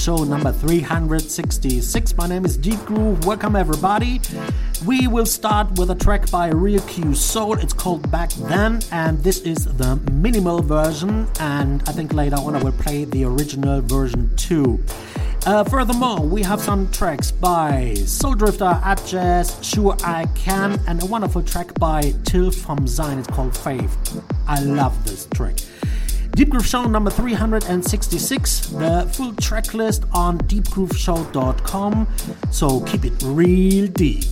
Show number 366. My name is Deep Groove. Welcome, everybody. We will start with a track by Real Kue Soul. It's called Back Then, and this is the minimal version. And I think later on I will play the original version too. Uh, furthermore, we have some tracks by Soul Drifter, Jazz, Sure I Can, and a wonderful track by Till Von Sein. It's called Faith. I love this track. Deep Groove Show number 366. The full track list on deepgrooveshow.com. So keep it real deep.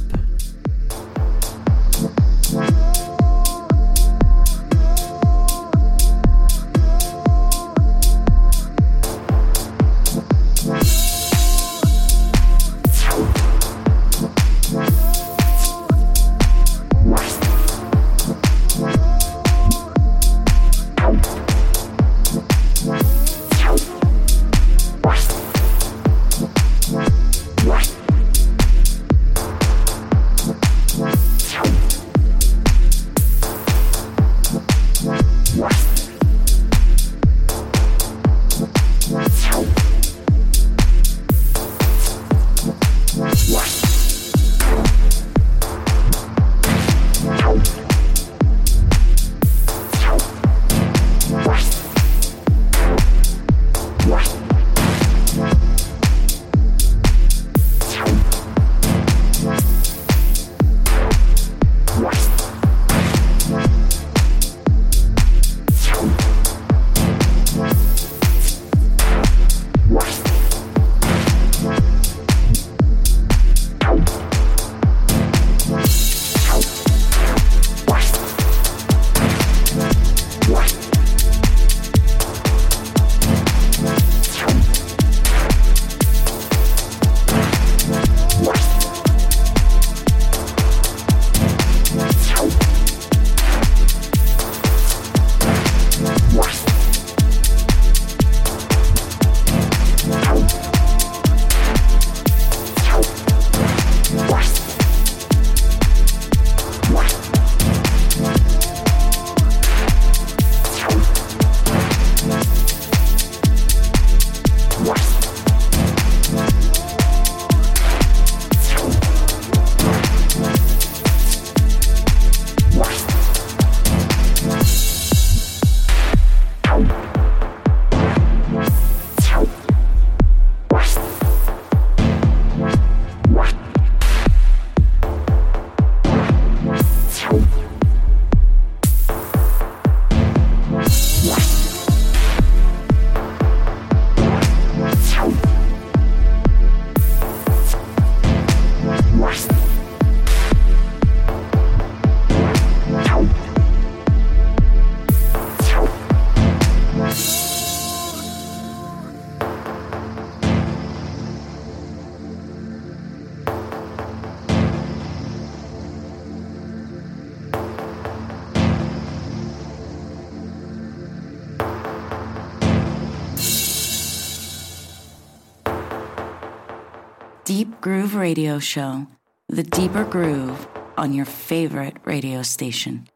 Radio show, The Deeper Groove, on your favorite radio station.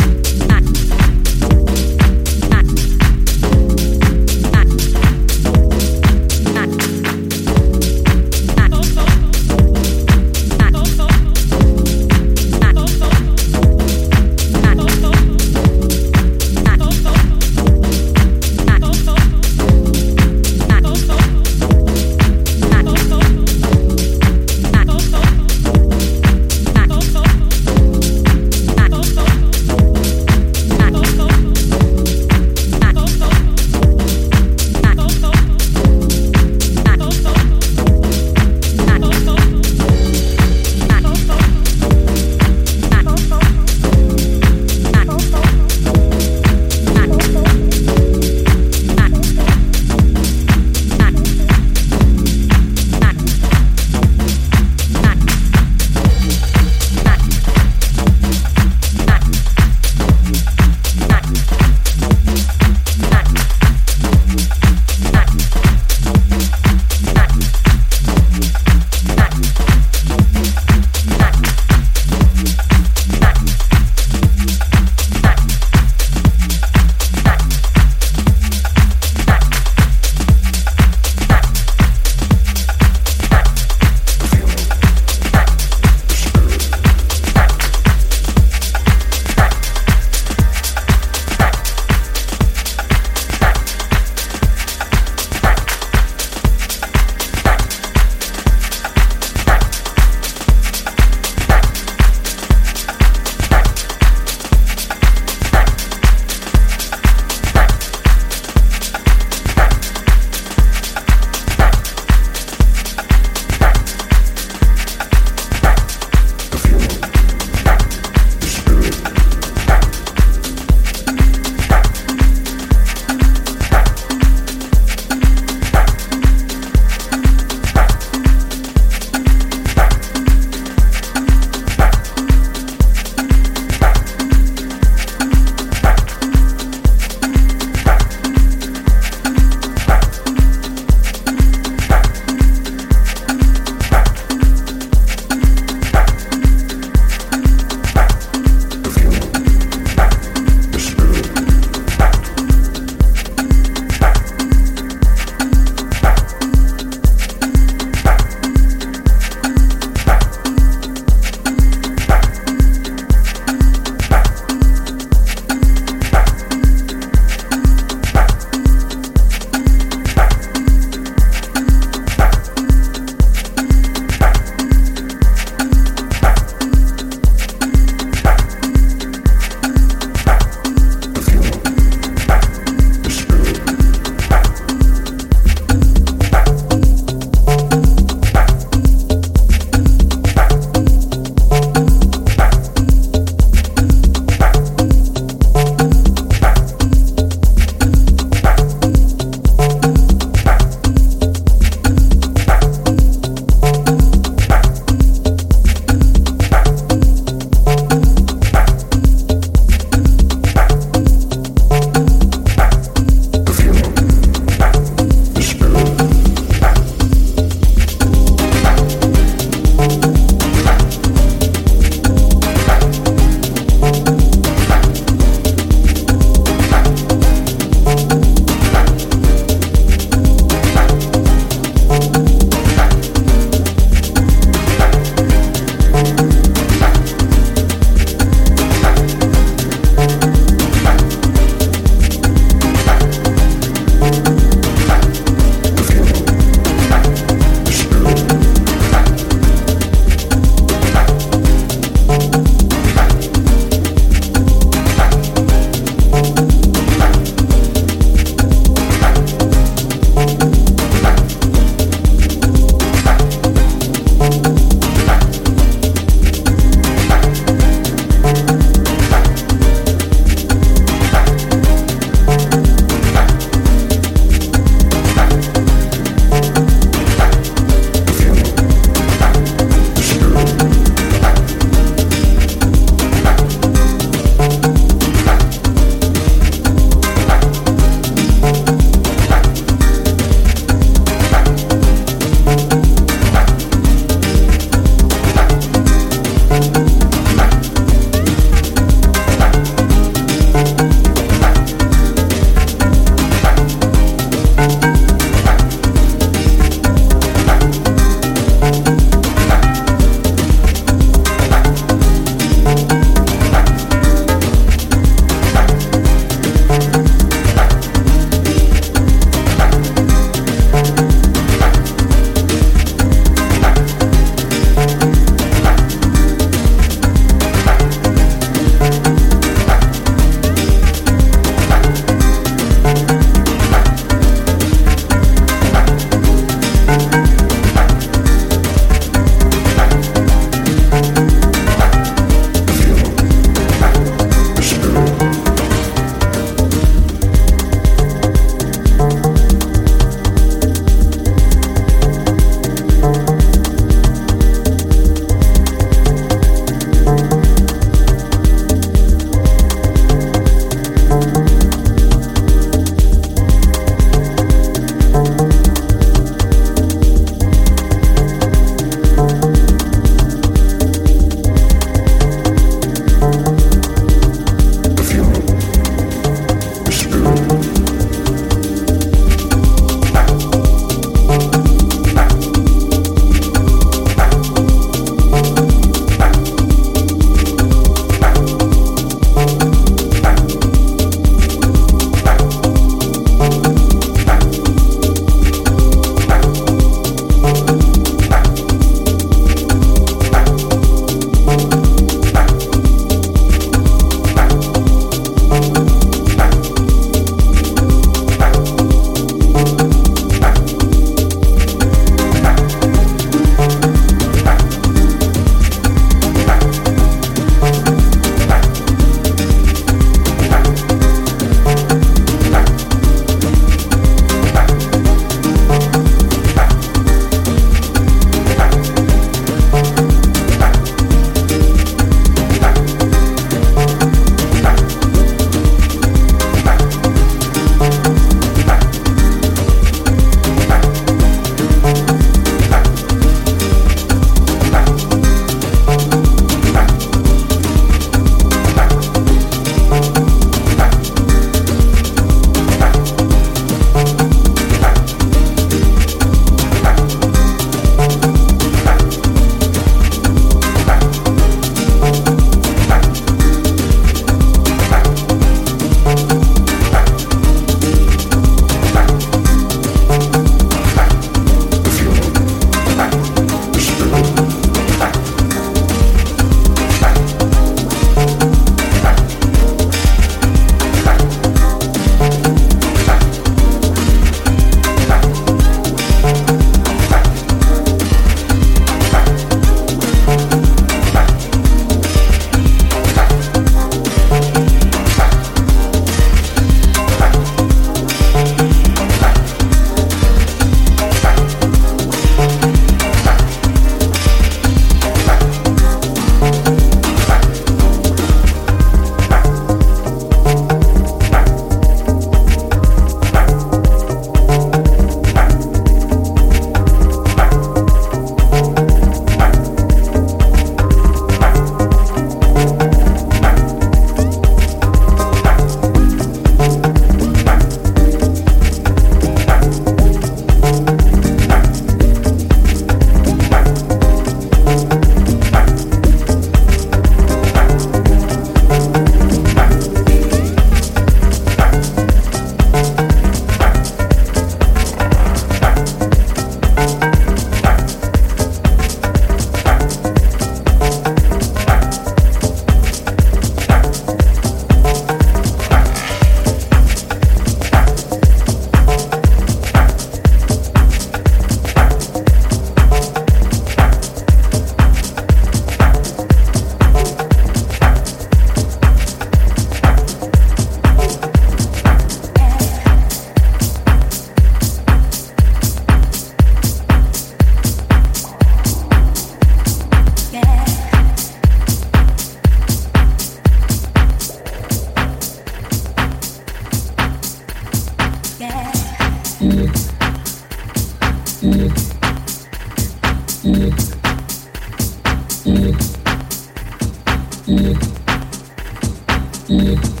Thank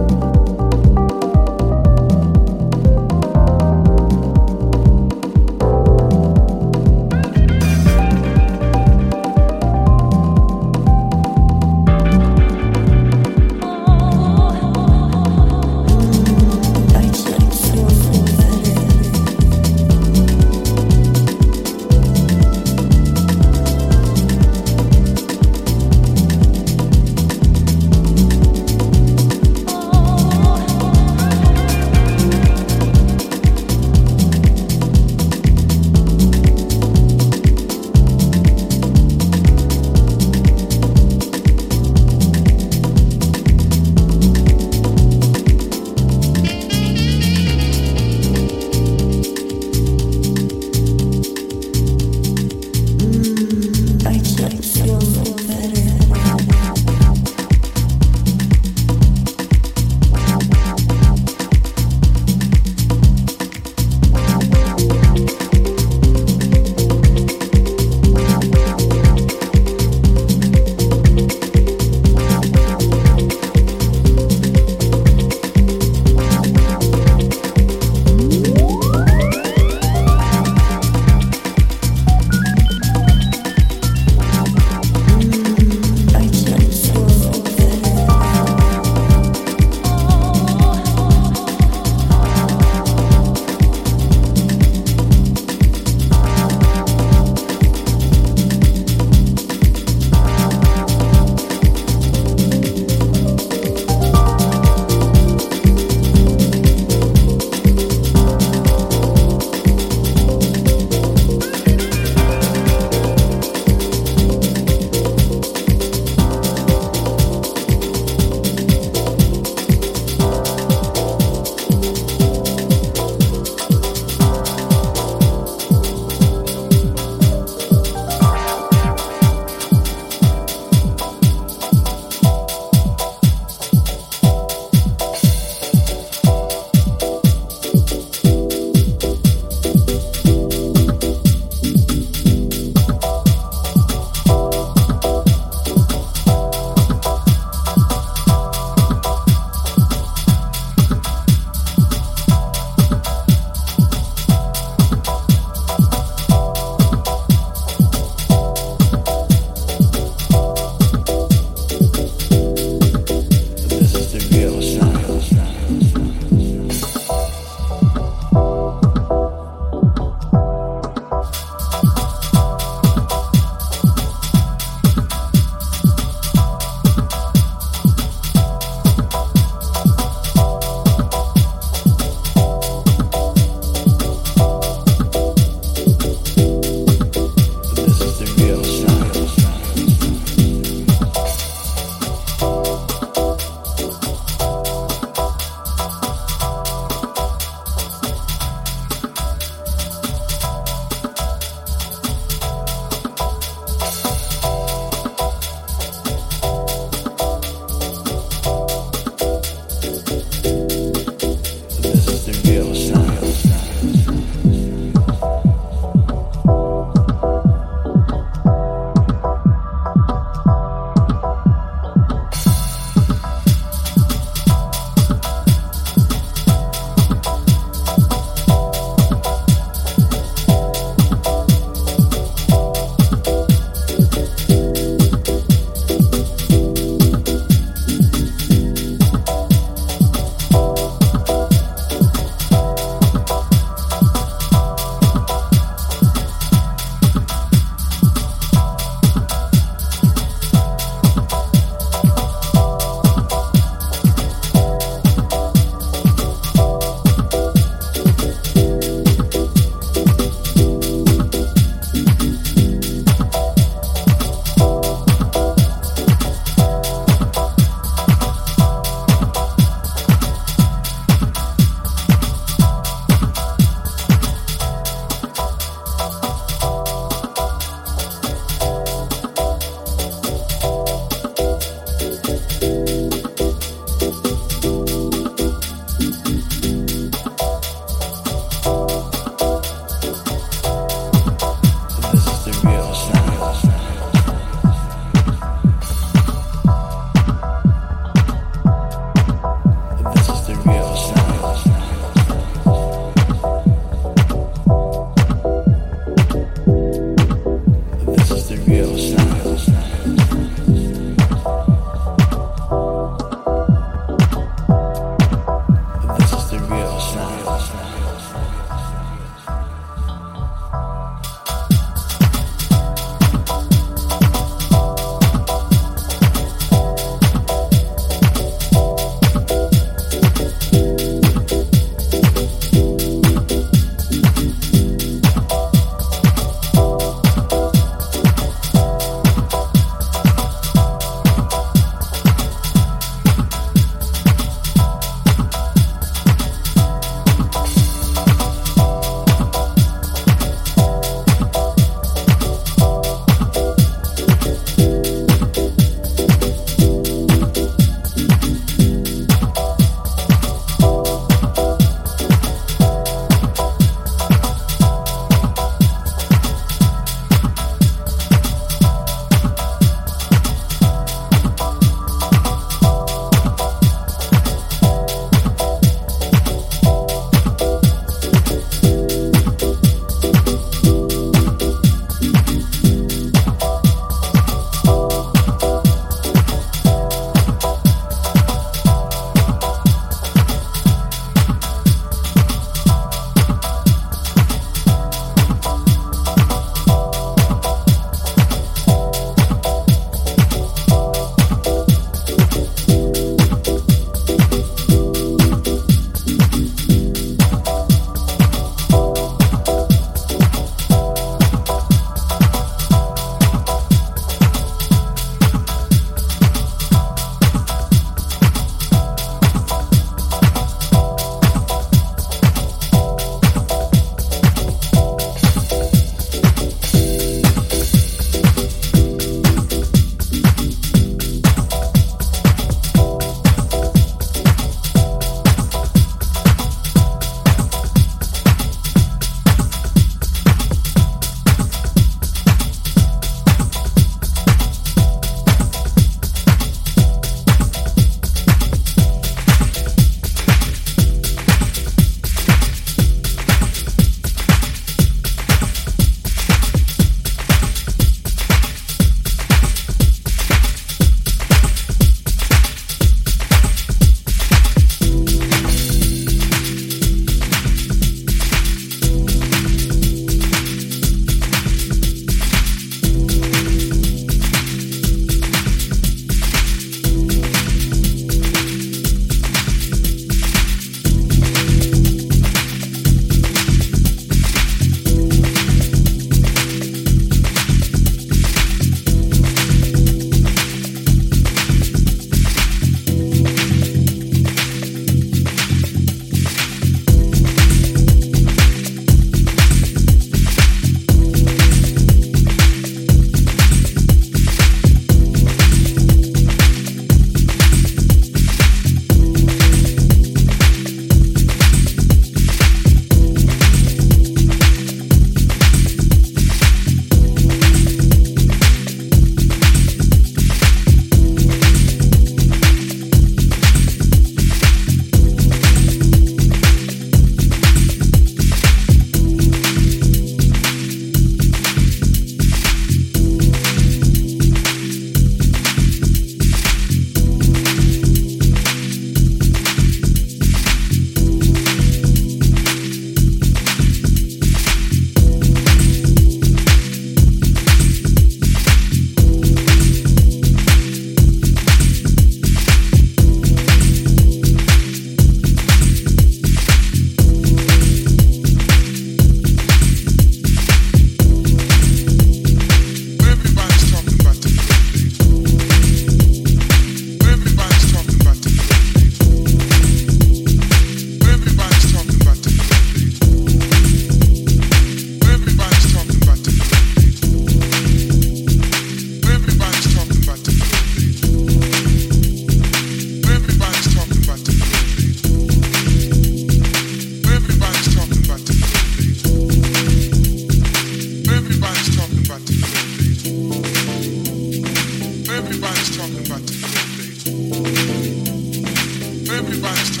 everybody's